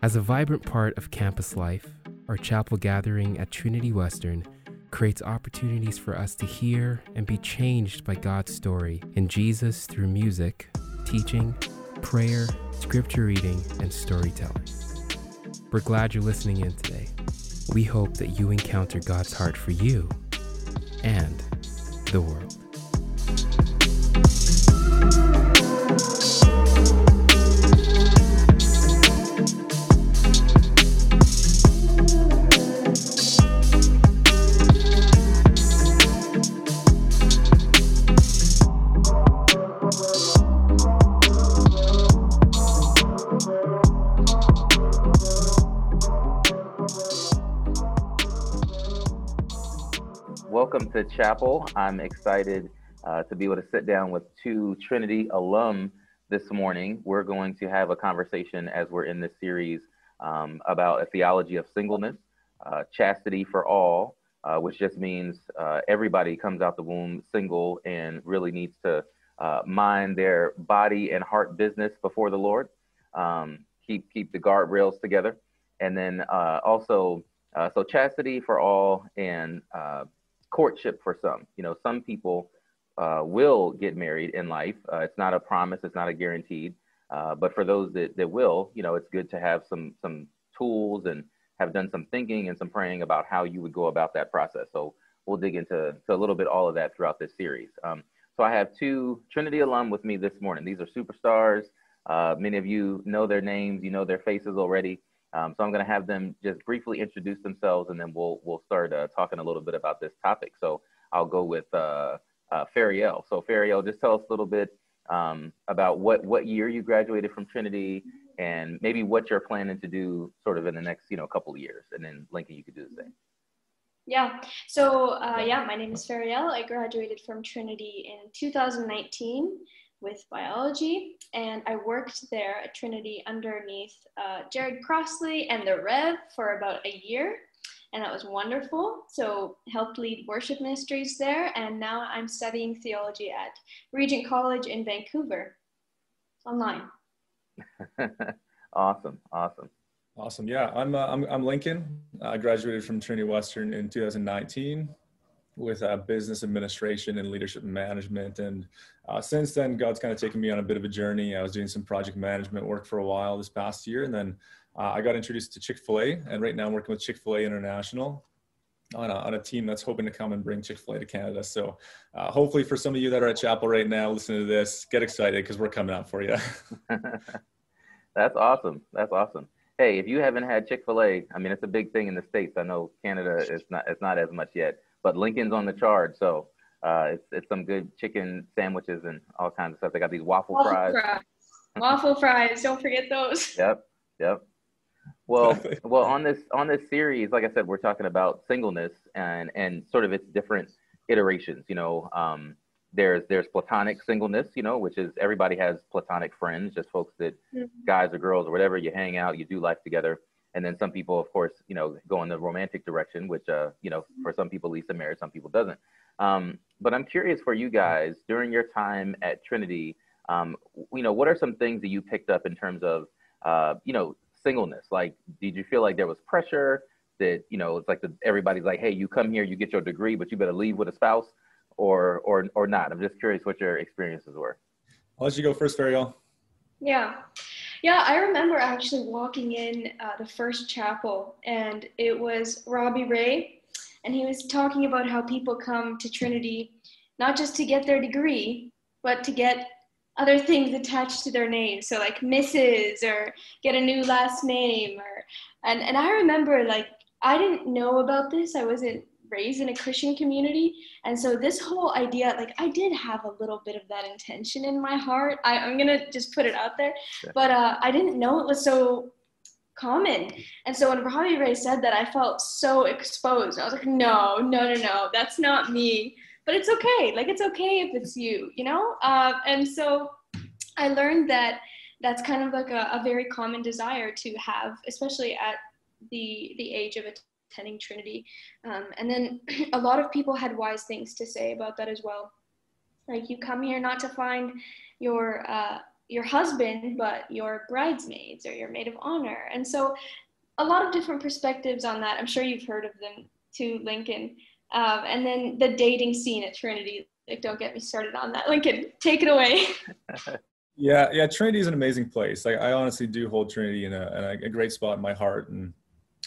As a vibrant part of campus life, our chapel gathering at Trinity Western creates opportunities for us to hear and be changed by God's story in Jesus through music, teaching, prayer, scripture reading, and storytelling. We're glad you're listening in today. We hope that you encounter God's heart for you and the world. Welcome to Chapel. I'm excited uh, to be able to sit down with two Trinity alum this morning. We're going to have a conversation as we're in this series um, about a theology of singleness, uh, chastity for all, uh, which just means uh, everybody comes out the womb single and really needs to uh, mind their body and heart business before the Lord. Um, keep keep the guardrails together, and then uh, also so chastity for all and courtship for some. You know, some people uh, will get married in life. Uh, it's not a promise. It's not a guaranteed. Uh, but for those that, that will, you know, it's good to have some some tools and have done some thinking and some praying about how you would go about that process. So we'll dig into to a little bit all of that throughout this series. Um, so I have two Trinity alum with me this morning. These are superstars. Uh, many of you know their names, you know their faces already. Um, so I'm going to have them just briefly introduce themselves, and then we'll we'll start uh, talking a little bit about this topic. So I'll go with uh, uh, Fariel. So Fariel, just tell us a little bit um, about what what year you graduated from Trinity, and maybe what you're planning to do sort of in the next you know couple of years. And then Lincoln, you could do the same. Yeah. So uh, yeah, my name is Fariel. I graduated from Trinity in 2019 with biology, and I worked there at Trinity underneath uh, Jared Crossley and the Rev for about a year, and that was wonderful. So helped lead worship ministries there, and now I'm studying theology at Regent College in Vancouver, online. awesome, awesome. Awesome. Yeah, I'm, uh, I'm, I'm Lincoln. I graduated from Trinity Western in 2019 with uh, business administration and leadership management. And uh, since then, God's kind of taken me on a bit of a journey. I was doing some project management work for a while this past year, and then uh, I got introduced to Chick Fil A, and right now I'm working with Chick Fil A International. On a, on a, team that's hoping to come and bring Chick fil A to Canada. So, uh, hopefully, for some of you that are at Chapel right now listening to this, get excited because we're coming out for you. that's awesome. That's awesome hey, if you haven't had Chick Fil A, I mean, it's a big thing in the states. I know Canada is not. It's not as much yet but Lincoln's on the charge. So uh, it's it's some good chicken sandwiches and all kinds of stuff. They got these waffle, waffle fries. fries. waffle fries. Don't forget those. Yep. Yep. Well, well, on this on this series, like I said, we're talking about singleness and and sort of its different iterations. You know, um, there's there's platonic singleness. You know, which is everybody has platonic friends, just folks that mm-hmm. guys or girls or whatever. You hang out, you do life together and then some people of course you know go in the romantic direction which uh you know for some people leads to marriage some people doesn't. Um, but i'm curious for you guys during your time at trinity um, you know what are some things that you picked up in terms of uh, you know singleness? Like did you feel like there was pressure that you know it's like the, everybody's like hey you come here you get your degree but you better leave with a spouse or or or not? I'm just curious what your experiences were. I'll let you go first Fariel. yeah yeah, I remember actually walking in uh, the first chapel, and it was Robbie Ray, and he was talking about how people come to Trinity not just to get their degree, but to get other things attached to their name. So like Mrs. or get a new last name, or and and I remember like I didn't know about this. I wasn't raised in a Christian community. And so this whole idea, like I did have a little bit of that intention in my heart. I, am gonna just put it out there. But uh, I didn't know it was so common. And so when Robbie Ray said that, I felt so exposed. I was like, no, no, no, no, that's not me. But it's okay. Like it's okay if it's you, you know? Uh, and so I learned that that's kind of like a, a very common desire to have, especially at the the age of attending Trinity. Um, and then a lot of people had wise things to say about that as well. Like you come here not to find your uh, your husband, but your bridesmaids or your maid of honor. And so a lot of different perspectives on that. I'm sure you've heard of them too, Lincoln. Um, and then the dating scene at Trinity. Like, don't get me started on that. Lincoln, take it away. yeah, yeah. Trinity is an amazing place. Like, I honestly do hold Trinity in a, in a great spot in my heart, and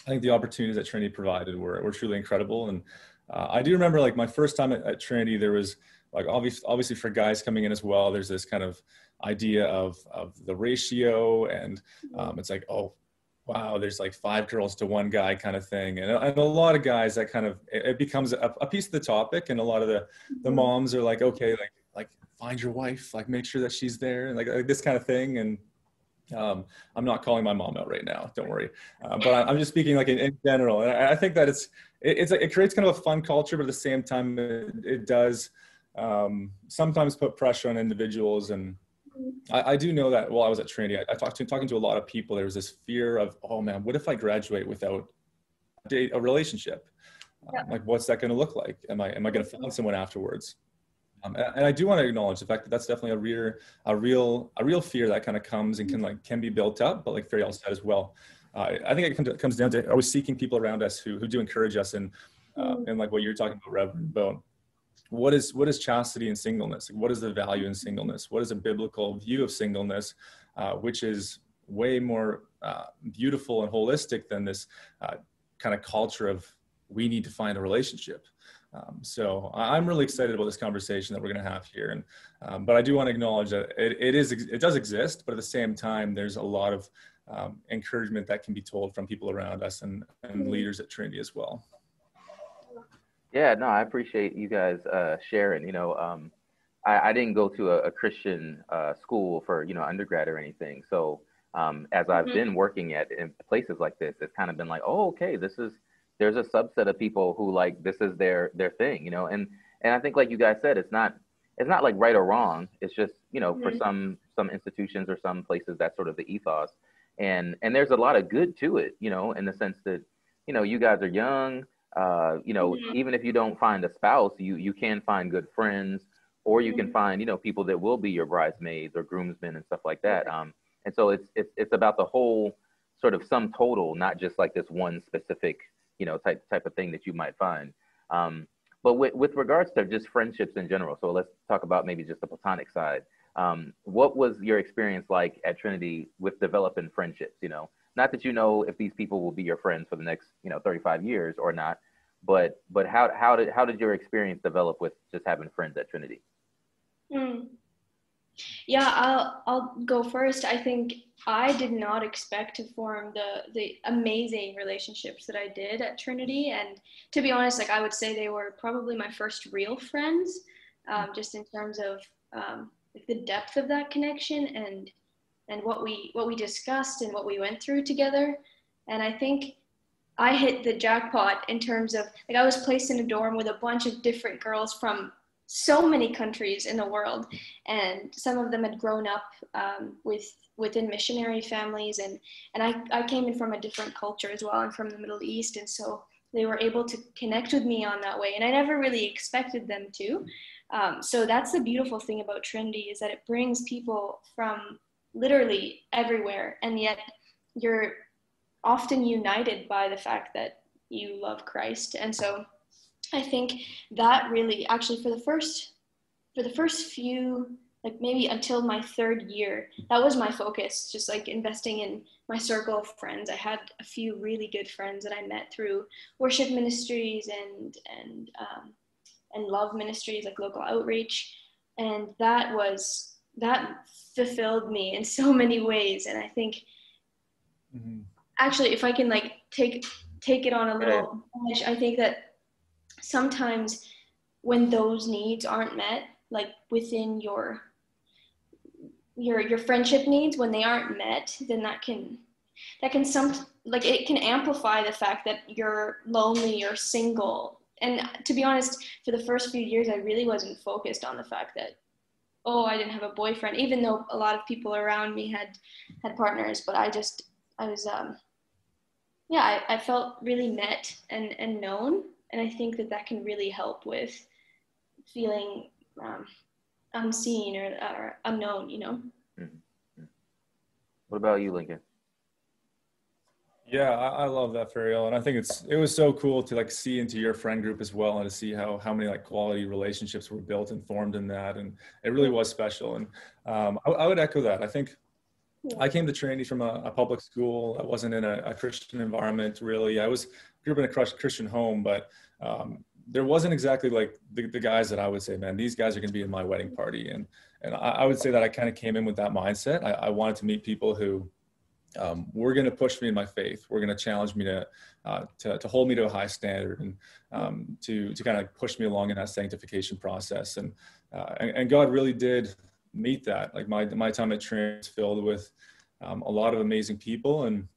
I think the opportunities that Trinity provided were were truly incredible. And uh, I do remember, like, my first time at, at Trinity, there was like obviously, obviously for guys coming in as well. There's this kind of idea of of the ratio, and um, it's like, oh, wow, there's like five girls to one guy kind of thing. And, and a lot of guys that kind of, it, it becomes a, a, piece of the topic. And a lot of the, the mm-hmm. moms are like, okay, like, like find your wife, like make sure that she's there and like, like this kind of thing. And um, I'm not calling my mom out right now, don't worry. Uh, but I'm just speaking like in, in general. And I, I, think that it's, it, it's, it creates kind of a fun culture, but at the same time, it, it does um, sometimes put pressure on individuals and, I, I, do know that while I was at Trinity, I, I talked to talking to a lot of people. There was this fear of, oh man, what if I graduate without a, date, a relationship? Yeah. Um, like, what's that going to look like? Am I am I going to find someone afterwards? Um, and, I do want to acknowledge the fact that that's definitely a real a real a real fear that kind of comes and can like can be built up. But like Fariel said as well, uh, I think it comes down to always seeking people around us who who do encourage us and uh, and like what you're talking about, Reverend, about what is what is chastity and singleness? What is the value in singleness? What is a biblical view of singleness uh, which is way more uh, beautiful and holistic than this uh, kind of culture of we need to find a relationship um, so i'm really excited about this conversation that we're going to have here and um, but i do want to acknowledge that it, it is it does exist but at the same time there's a lot of um, encouragement that can be told from people around us and, and leaders at trinity as well yeah, no, I appreciate you guys uh, sharing. You know, um, I, I, didn't go to a, a Christian uh, school for you know undergrad or anything. So um, as I've mm-hmm. been working at in places like this, it's kind of been like, oh, okay, this is there's a subset of people who like this is their their thing. You know, and and I think like you guys said, it's not it's not like right or wrong. It's just you know mm-hmm. for some some institutions or some places that's sort of the ethos. And and there's a lot of good to it. You know, in the sense that you know you guys are young uh, you know, mm-hmm. even if you don't find a spouse, you you can find good friends, or you mm-hmm. can find you know people that will be your bridesmaids or groomsmen and stuff like that. Um, and so it's it's it's about the whole sort of sum total, not just like this one specific you know type type of thing that you might find. Um, but with with regards to just friendships in general, so let's talk about maybe just the platonic side. Um, what was your experience like at Trinity with developing friendships? You know, not that you know if these people will be your friends for the next you know 35 years or not but but how how did how did your experience develop with just having friends at trinity mm. Yeah i'll i'll go first. I think i did not expect to form the the amazing relationships that i did at trinity. And to be honest like i would say they were probably my first real friends um, just in terms of um, like the depth of that connection and and what we what we discussed and what we went through together. And i think i hit the jackpot in terms of like i was placed in a dorm with a bunch of different girls from so many countries in the world and some of them had grown up um, with within missionary families and and I, I came in from a different culture as well. I'm from the middle east and so they were able to connect with me on that way and i never really expected them to. Um, so that's the beautiful thing about trinity is that it brings people from literally everywhere and yet you're often united by the fact that you love christ. And so i think that really actually for the first for the first few like maybe until my third year that was my focus just like investing in my circle of friends. I had a few really good friends that i met through worship ministries and and um, and love ministries like local outreach. And that was that fulfilled me in so many ways. And i think mm-hmm. actually if i can like take take it on a little edge i think that sometimes when those needs aren't met like within your your your friendship needs when they aren't met then that can that can some like it can amplify the fact that you're lonely or single. And to be honest for the first few years i really wasn't focused on the fact that oh i didn't have a boyfriend even though a lot of people around me had had partners but i just i was um yeah i, I felt really met and and known and i think that that can really help with feeling um, unseen or, or unknown you know mm-hmm. What about you, Lincoln? Yeah, I, I love that Fariel, and I think it's it was so cool to like see into your friend group as well, and to see how how many like quality relationships were built and formed in that, and it really was special. And um, I, I, would echo that. I think I came to Trinity from a, a public school. I wasn't in a, a, Christian environment really. I was grew up in a Christian home, but um, there wasn't exactly like the, the guys that I would say, man, these guys are going to be in my wedding party, and and I, I would say that I kind of came in with that mindset. I, I wanted to meet people who um, were going to push me in my faith. We're going to challenge me to, uh, to, to hold me to a high standard and um, to to kind of push me along in that sanctification process. And, uh, and, and God really did meet that. Like my my time at Trinity is filled with um, a lot of amazing people, and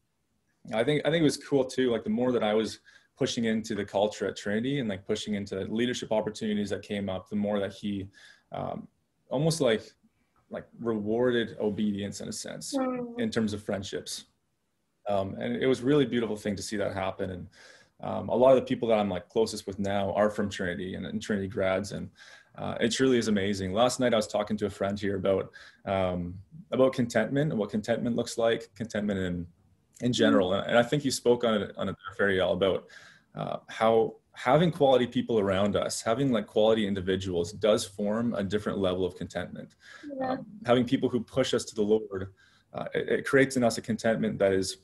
I think I think it was cool too. Like the more that I was pushing into the culture at Trinity and like pushing into leadership opportunities that came up, the more that He um, almost like like rewarded obedience in a sense mm. in terms of friendships. Um, and it was really beautiful thing to see that happen. And um, a lot of the people that I'm like closest with now are from Trinity and, and Trinity grads, and uh, it truly is amazing. Last night I was talking to a friend here about um, about contentment and what contentment looks like, contentment in in general. And, I think you spoke on it on a very all about uh, how having quality people around us, having like quality individuals does form a different level of contentment. Yeah. Um, having people who push us to the Lord, uh, it, it, creates in us a contentment that is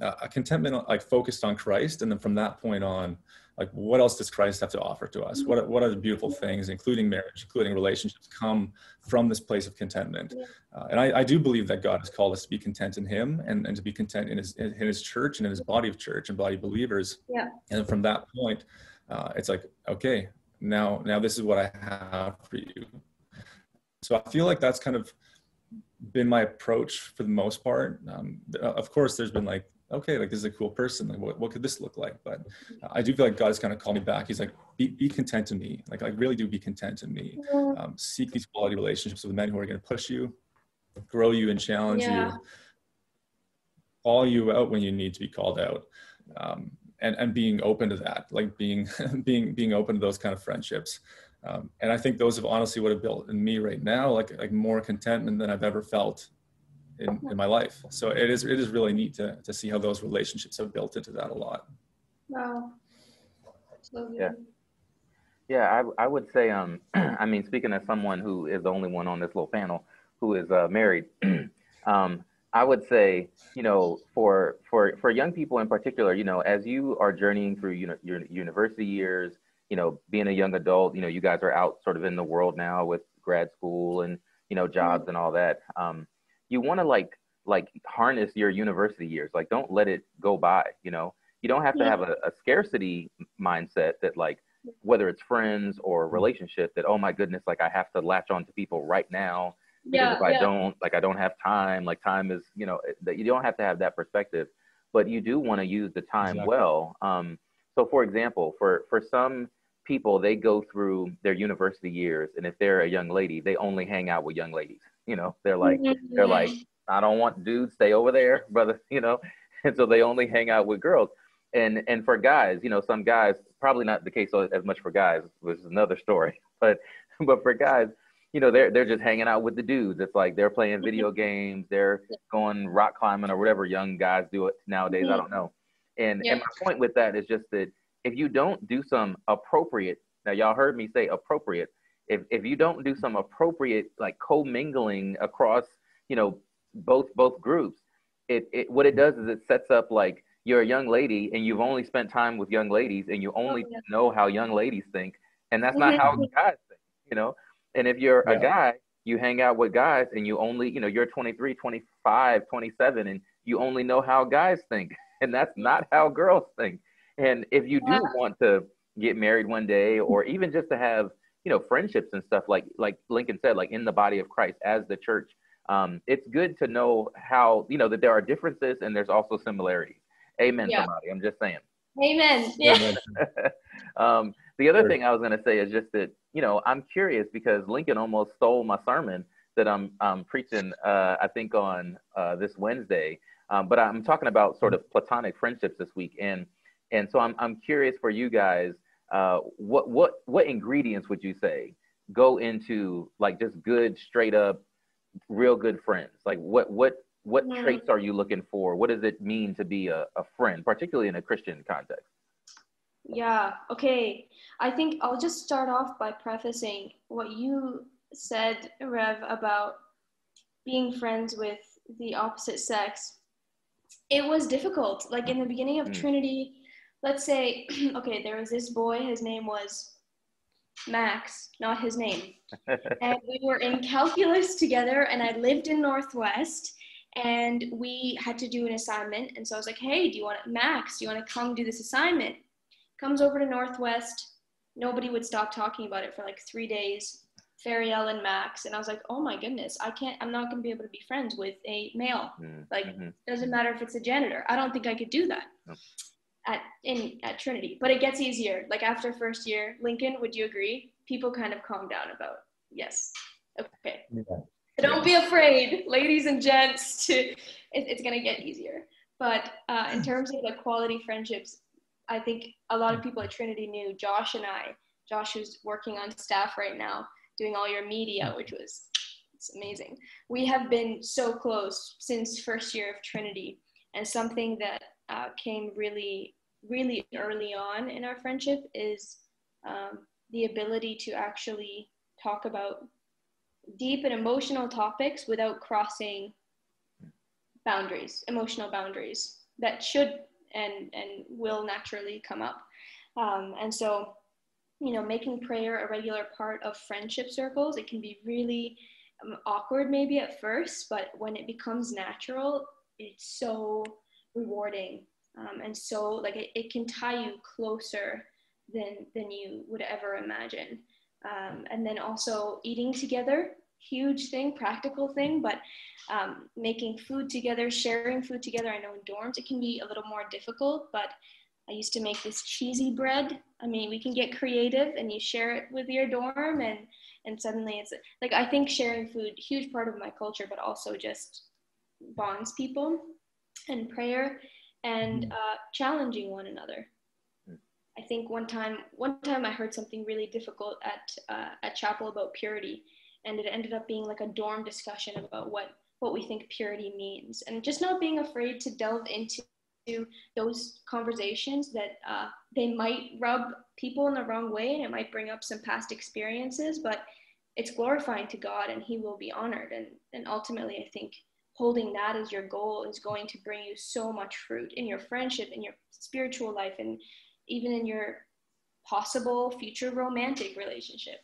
uh, a contentment like focused on Christ. And then from that point on, like what else does Christ have to offer to us? What, what are the beautiful things, including marriage, including relationships, come from this place of contentment? Uh, and I, I, do believe that God has called us to be content in Him and, and to be content in His in His church and in His body of church and body of believers. Yeah. And from that point, uh, it's like okay, now now this is what I have for you. So I feel like that's kind of been my approach for the most part. Um, of course, there's been like okay, like this is a cool person. Like, what, what could this look like? But I do feel like God's kind of called me back. He's like, be, be content in me. Like, I really do be content in me. Um, seek these quality relationships with men who are going to push you, grow you, and challenge yeah. you, call you out when you need to be called out. Um, and, and being open to that, like being, being, being open to those kind of friendships. Um, and I think those have honestly what have built in me right now, like, like more contentment than I've ever felt in, in my life. So it is it is really neat to to see how those relationships have built into that a lot. Wow. So yeah. Yeah, I, I would say, um, I mean, speaking as someone who is the only one on this little panel who is uh, married, um, I would say, you know, for for for young people in particular, you know, as you are journeying through you know, your university years, you know, being a young adult, you know, you guys are out sort of in the world now with grad school and you know jobs and all that. Um, you want to like like harness your university years like don't let it go by you know you don't have to yeah. have a, a, scarcity mindset that like whether it's friends or relationship that oh my goodness like i have to latch on to people right now because yeah, if i yeah. don't like i don't have time like time is you know that you don't have to have that perspective but you do want to use the time exactly. well um, so for example for for some people they go through their university years and if they're a young lady they only hang out with young ladies you know, they're like mm-hmm. they're like, I don't want dudes, stay over there, brother. You know, and so they only hang out with girls. And and for guys, you know, some guys probably not the case as much for guys, which is another story. But but for guys, you know, they're they're just hanging out with the dudes. It's like they're playing video mm-hmm. games, they're going rock climbing or whatever young guys do it nowadays. Mm-hmm. I don't know. And yeah. and my point with that is just that if you don't do some appropriate, now y'all heard me say appropriate if, if you don't do some appropriate like co-mingling across you know both both groups it, it what it does is it sets up like you're a young lady and you've only spent time with young ladies and you only oh, yeah. know how young ladies think and that's not how guys think you know and if you're yeah. a guy you hang out with guys and you only you know you're 23 25 27 and you only know how guys think and that's not how girls think and if you do want to get married one day or even just to have you know friendships and stuff like like lincoln said like in the body of christ as the church um, it's good to know how you know that there are differences and there's also similarities. Amen yeah. somebody. I'm just saying. Amen. Yeah. um, the other thing i was going to say is just that you know i'm curious because lincoln almost stole my sermon that i'm, I'm preaching uh, i think on uh, this wednesday. Um, but i'm talking about sort of platonic friendships this week. And and so i'm, I'm curious for you guys uh, what what what ingredients would you say go into like just good straight up real good friends like what what what mm. traits are you looking for? What does it mean to be a, a friend, particularly in a Christian context? Yeah, okay. I think I'll just start off by prefacing what you said, Rev, about being friends with the opposite sex. It was difficult. Like in the beginning of mm. Trinity, let's say, okay, there was this boy, his name was Max, not his name. and we were in calculus together, and I lived in Northwest, and we had to do an assignment. And so I was like, hey, do you want Max, do you want to come do this assignment? Comes over to Northwest. Nobody would stop talking about it for like three days. Fariel and Max, and I was like, oh my goodness, I can't, I'm not gonna be able to be friends with a male. Mm-hmm. Like, doesn't matter if it's a janitor. I don't think I could do that at in at Trinity. But it gets easier. Like after first year, Lincoln, would you agree? People kind of calm down about yes. Okay. Yeah. So don't be afraid, ladies and gents. To it, it's gonna get easier. But uh, in terms of the quality friendships, I think a lot of people at Trinity knew Josh and I. Josh, who's working on staff right now, doing all your media, which was it's amazing. We have been so close since first year of Trinity, and something that uh, came really, really early on in our friendship is um, the ability to actually talk about deep and emotional topics without crossing boundaries, emotional boundaries that should and and will naturally come up. Um, and so, you know, making prayer a regular part of friendship circles, it can be really um, awkward maybe at first, but when it becomes natural, it's so rewarding. Um, and so like it, it can tie you closer than than you would ever imagine. Um, and then also eating together huge thing practical thing but um, making food together sharing food together. I know in dorms it can be a little more difficult but i used to make this cheesy bread. I mean we can get creative and you share it with your dorm and and suddenly it's like i think sharing food huge part of my culture but also just bonds people and prayer and mm-hmm. uh, challenging one another. Hmm. I think one time, one time I heard something really difficult at uh, at chapel about purity, and it ended up being like a dorm discussion about what what we think purity means, and just not being afraid to delve into those conversations that uh, they might rub people in the wrong way, and it might bring up some past experiences, but it's glorifying to God, and He will be honored, and and ultimately, I think holding that as your goal is going to bring you so much fruit in your friendship, in your spiritual life, and even in your possible future romantic relationship.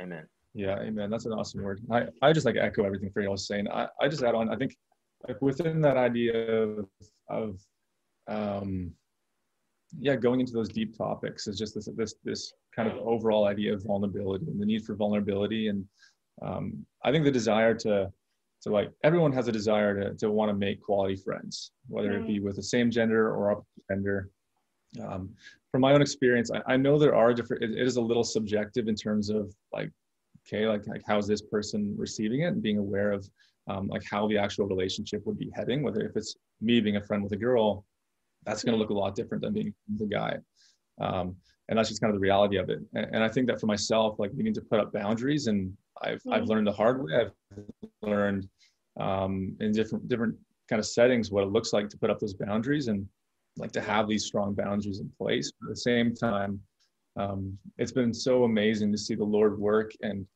Amen. Yeah, amen. That's an awesome word. I, I just like echo everything Fariel was saying. I, I just add on, I think like within that idea of, of um, yeah, going into those deep topics is just this, this, this kind of overall idea of vulnerability and the need for vulnerability. And um, I think the desire to, so like everyone has a desire to, to want to make quality friends, whether it be with the same gender or opposite gender. Um, from my own experience, I, I know there are different, it, it is a little subjective in terms of like, okay, like, like how's this person receiving it and being aware of um, like how the actual relationship would be heading, whether if it's me being a friend with a girl, that's going to look a lot different than being the guy. Um, and that's just kind of the reality of it. And, and I think that for myself, like we need to put up boundaries and I've I've learned the hard way. I've learned um, in different different kind of settings what it looks like to put up those boundaries and like to have these strong boundaries in place. But at the same time, um, it's been so amazing to see the Lord work and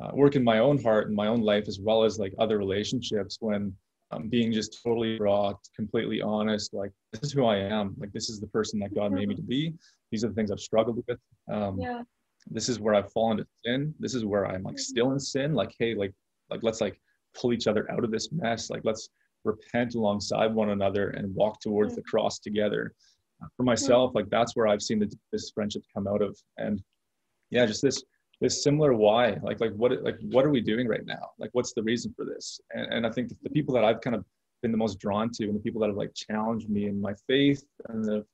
uh, work in my own heart and my own life as well as like other relationships when um, being just totally raw, completely honest. Like this is who I am. Like this is the person that God made me to be. These are the things I've struggled with. Um, yeah this is where I've fallen to sin. This is where I'm like still in sin. Like, hey, like, like let's like pull each other out of this mess. Like, let's repent alongside one another and walk towards the cross together. Uh, for myself, like that's where I've seen the, this friendship come out of. And yeah, just this this similar why. Like, like what like what are we doing right now? Like, what's the reason for this? And, and I think the people that I've kind of been the most drawn to, and the people that have like challenged me in my faith and have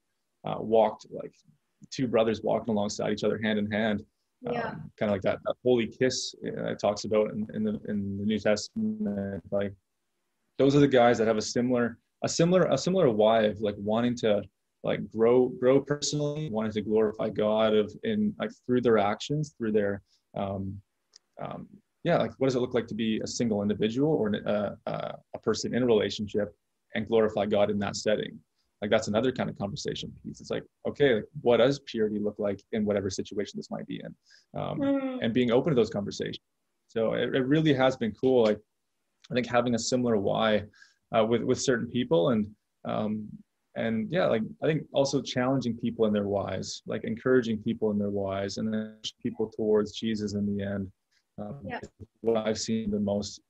uh, walked like two brothers walking alongside each other hand in hand yeah. Um, kind of like that, that holy kiss uh, it talks about in, in, the in the New Testament. Like those are the guys that have a similar a similar a similar why of like wanting to like grow grow personally, wanting to glorify God of in like through their actions, through their um, um, yeah, like what does it look like to be a single individual or a, a, a person in a relationship and glorify God in that setting? Like that's another kind of conversation piece. It's like, okay, like, what does purity look like in whatever situation this might be in, um, mm. and being open to those conversations. So it, it really has been cool. Like I think having a similar why uh, with with certain people and um, and yeah, like I think also challenging people in their whys, like encouraging people in their whys, and then people towards Jesus in the end. Um, yeah. What I've seen the most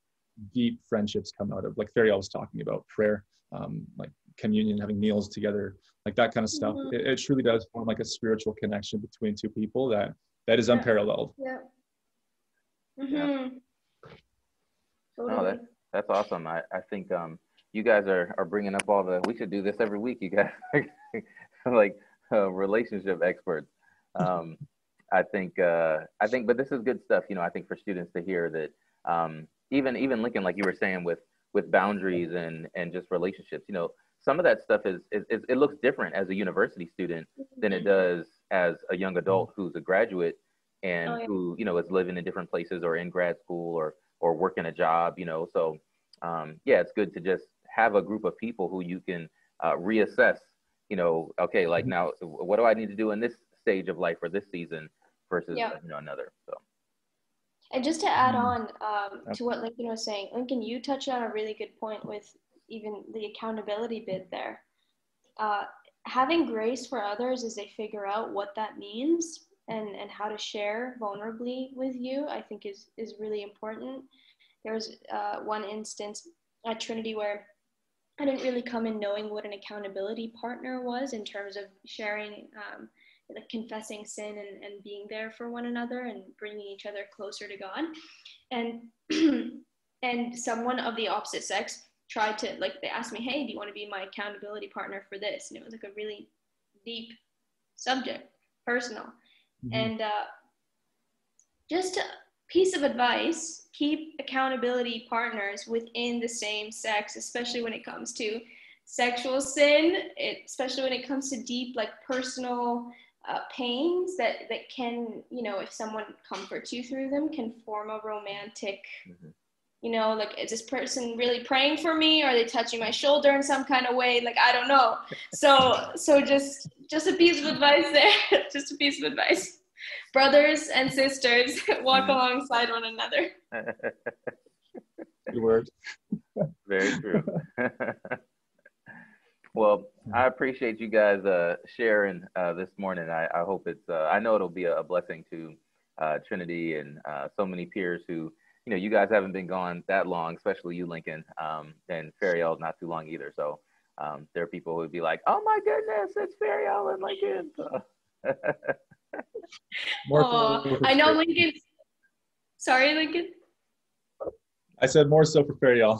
deep friendships come out of, like Fariel was talking about prayer, um, like communion, having meals together, like that kind of stuff. Mm-hmm. It, it, truly does form like a spiritual connection between two people that that is unparalleled. Yeah. Mm-hmm. yeah. Totally. Oh, that, that's awesome. I, I think um, you guys are, are bringing up all the, we should do this every week, you guys, like uh, relationship experts. Um, I think, uh, I think, but this is good stuff, you know, I think for students to hear that um, even, even Lincoln, like you were saying with, with boundaries and, and just relationships, you know, some of that stuff is, is, is, it looks different as a university student than it does as a young adult who's a graduate and oh, yeah. who you know is living in different places or in grad school or or working a job you know so um, yeah it's good to just have a group of people who you can uh, reassess you know okay like mm-hmm. now what do i need to do in this stage of life or this season versus yeah. you know another so and just to add mm-hmm. on um, to what lincoln was saying lincoln you touched on a really good point with even the accountability bit there uh, having grace for others as they figure out what that means and, and how to share vulnerably with you, I think is, is really important. There was uh, one instance at Trinity where I didn't really come in knowing what an accountability partner was in terms of sharing, um, like confessing sin and, and being there for one another and bringing each other closer to God. And, and someone of the opposite sex tried to, like, they asked me, hey, do you want to be my accountability partner for this? And it was like a really deep subject, personal. Mm-hmm. And uh, just a piece of advice keep accountability partners within the same sex, especially when it comes to sexual sin, it, especially when it comes to deep, like personal uh, pains that, that can, you know, if someone comforts you through them, can form a romantic. Mm-hmm you know like is this person really praying for me? Or are they touching my shoulder in some kind of way? Like i don't know. So so just just a piece of advice there. Just a piece of advice. Brothers and sisters walk mm-hmm. alongside one another. Good word very true. Well i appreciate you guys uh, sharing uh, this morning. I, I hope it's uh, i know it'll be a, blessing to uh, trinity and uh, so many peers who you know, you guys haven't been gone that long, especially you, Lincoln, um, and Fariel not too long either. So um, there are people who would be like, "Oh my goodness, it's Fariel and Lincoln." So. oh, I know Lincoln. Sorry, Lincoln. I said more so for Fariel.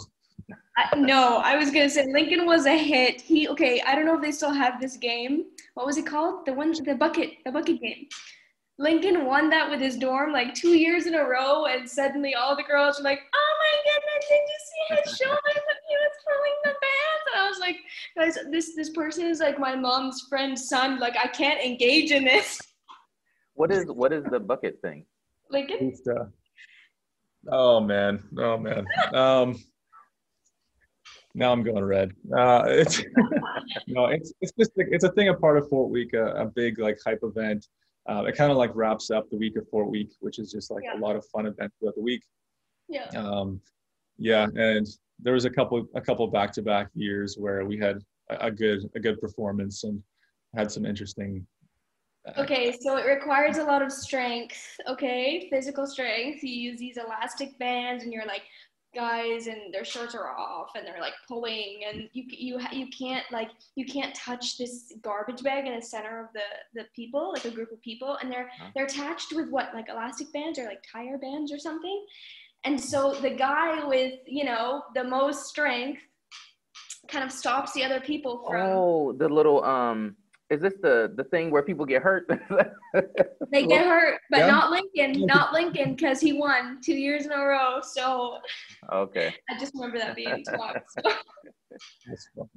I, no, I was gonna say Lincoln was a hit. He okay. I don't know if they still have this game. What was it called? The one, the bucket, the bucket game. Lincoln won that with his dorm like two years in a row, and suddenly all the girls were like, "Oh my goodness, did you see his shoulders when he was throwing the bands?" And I was like, "Guys, this this person is like my mom's friend's son. Like, I can't engage in this." What is what is the bucket thing? Lincoln. Uh, oh man, oh man. Um, now I'm going red. Uh, it's no, it's it's just it's a thing, a part of Fort Week, a, a big like hype event uh, it kind of like wraps up the week of Fort Week, which is just like yeah. a lot of fun events throughout the week. Yeah. Um, yeah, and there was a couple a couple back to back years where we had a, a, good a good performance and had some interesting. Uh, okay, so it requires a lot of strength. Okay, physical strength. You use these elastic bands, and you're like guys and their shirts are off and they're like pulling and you you you can't like you can't touch this garbage bag in the center of the the people like a group of people and they're huh? they're attached with what like elastic bands or like tire bands or something and so the guy with you know the most strength kind of stops the other people from oh the little um is this the the thing where people get hurt? they get hurt, but yeah. not Lincoln, not Lincoln, because he won two years in a row. So okay, I just remember that being taught. So.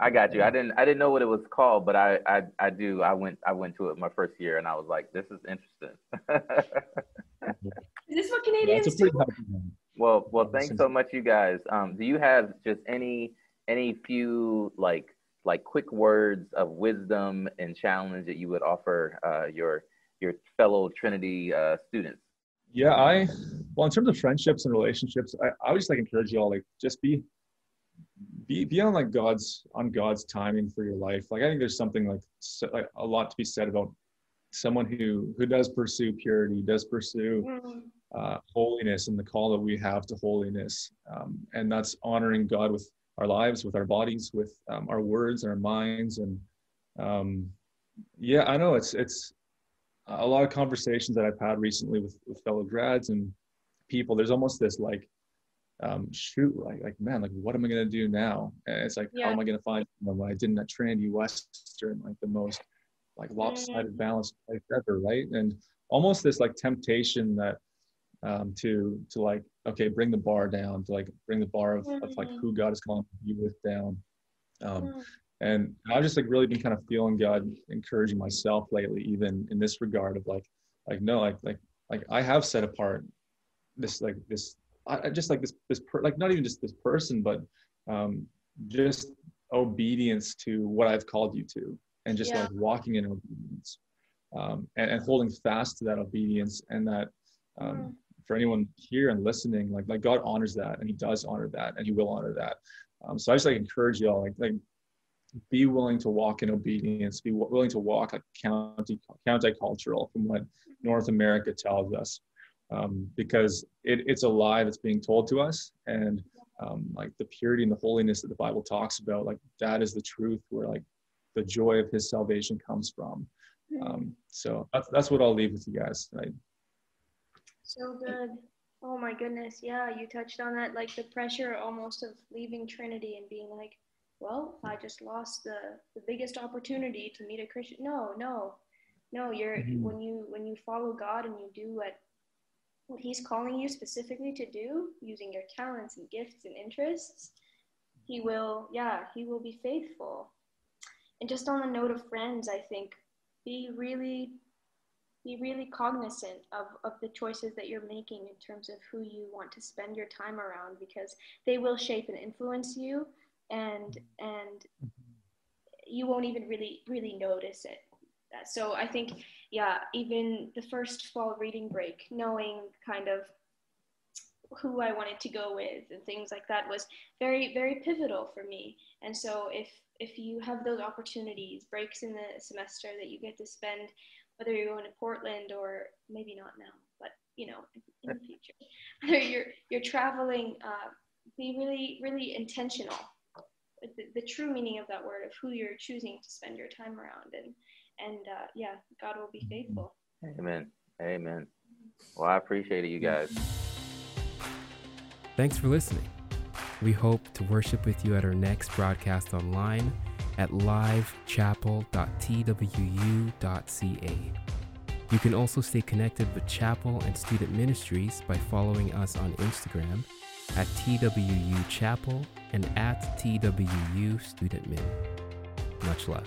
I got you. I didn't I didn't know what it was called, but I, I I do. I went I went to it my first year and I was like, this is interesting. Is this what Canadians That's do? Well, well, thanks so much, you guys. Um, do you have just any any few like like quick words of wisdom and challenge that you would offer uh, your your fellow Trinity uh, students? Yeah, I well in terms of friendships and relationships, I, I would just like encourage you all like just be be be on like God's on God's timing for your life. Like I think there's something like so, like a lot to be said about someone who who does pursue purity, does pursue Mm, uh, holiness and the call that we have to holiness, um, and that's honoring God with our lives, with our bodies, with um, our words, our minds, and um, yeah, I know it's it's a lot of conversations that I've had recently with, with fellow grads and people. There's almost this like, um, shoot, like like man, like what am I gonna do now? And it's like, how am I gonna find what I did in at Trinity Western, like the most like lopsided balanced life ever, right? And almost this like temptation that um, to to like okay bring the bar down to like bring the bar of, of like Mhm. who god is calling you with down um, mm, and i've just like really been kind of feeling god encouraging myself lately even in this regard of like like no like like like i have set apart this like this I, I just like this this per, like not even just this person but um just obedience to what i've called you to and just Yeah. like walking in obedience um and, and holding fast to that obedience and that um Mm. For anyone here and listening like like god honors that and he does honor that and he will honor that. Um, so i just like encourage y'all like like be willing to walk in obedience be w- willing to walk like county countercultural from what north america tells us. Um, because it, it's a lie that's being told to us and um, like the purity and the holiness that the bible talks about like that is the truth where like the joy of his salvation comes from. Mm. um, so that's, that's what i'll leave with you guys tonight So good. Oh my goodness. Yeah, you touched on that. Like the pressure almost of leaving Trinity and being like, well, I just lost the, the biggest opportunity to meet a Christian. No, no, no. You're Mhm. when you when you follow God and you do what what He's calling you specifically to do, using your talents and gifts and interests, He will. Yeah, He will be faithful. And just on the note of friends, I think be really be really cognizant of, of the choices that you're making in terms of who you want to spend your time around because they will shape and influence you and and you won't even really really notice it. So i think yeah even the first fall reading break knowing kind of who i wanted to go with and things like that was very very pivotal for me. And so if if you have those opportunities breaks in the semester that you get to spend whether you're going to Portland or maybe not now, but you know, in, in the future, whether you're you're traveling, uh, be really really intentional. The, the true meaning of that word of who you're choosing to spend your time around, and and uh, yeah, God will be faithful. Amen. Amen. Well, I appreciate it, you guys. Thanks for listening. We hope to worship with you at our next broadcast online at livechapel.twu.ca. You can also stay connected with Chapel and student ministries by following us on Instagram at TWU Chapel and at TWU Student Min. Much love.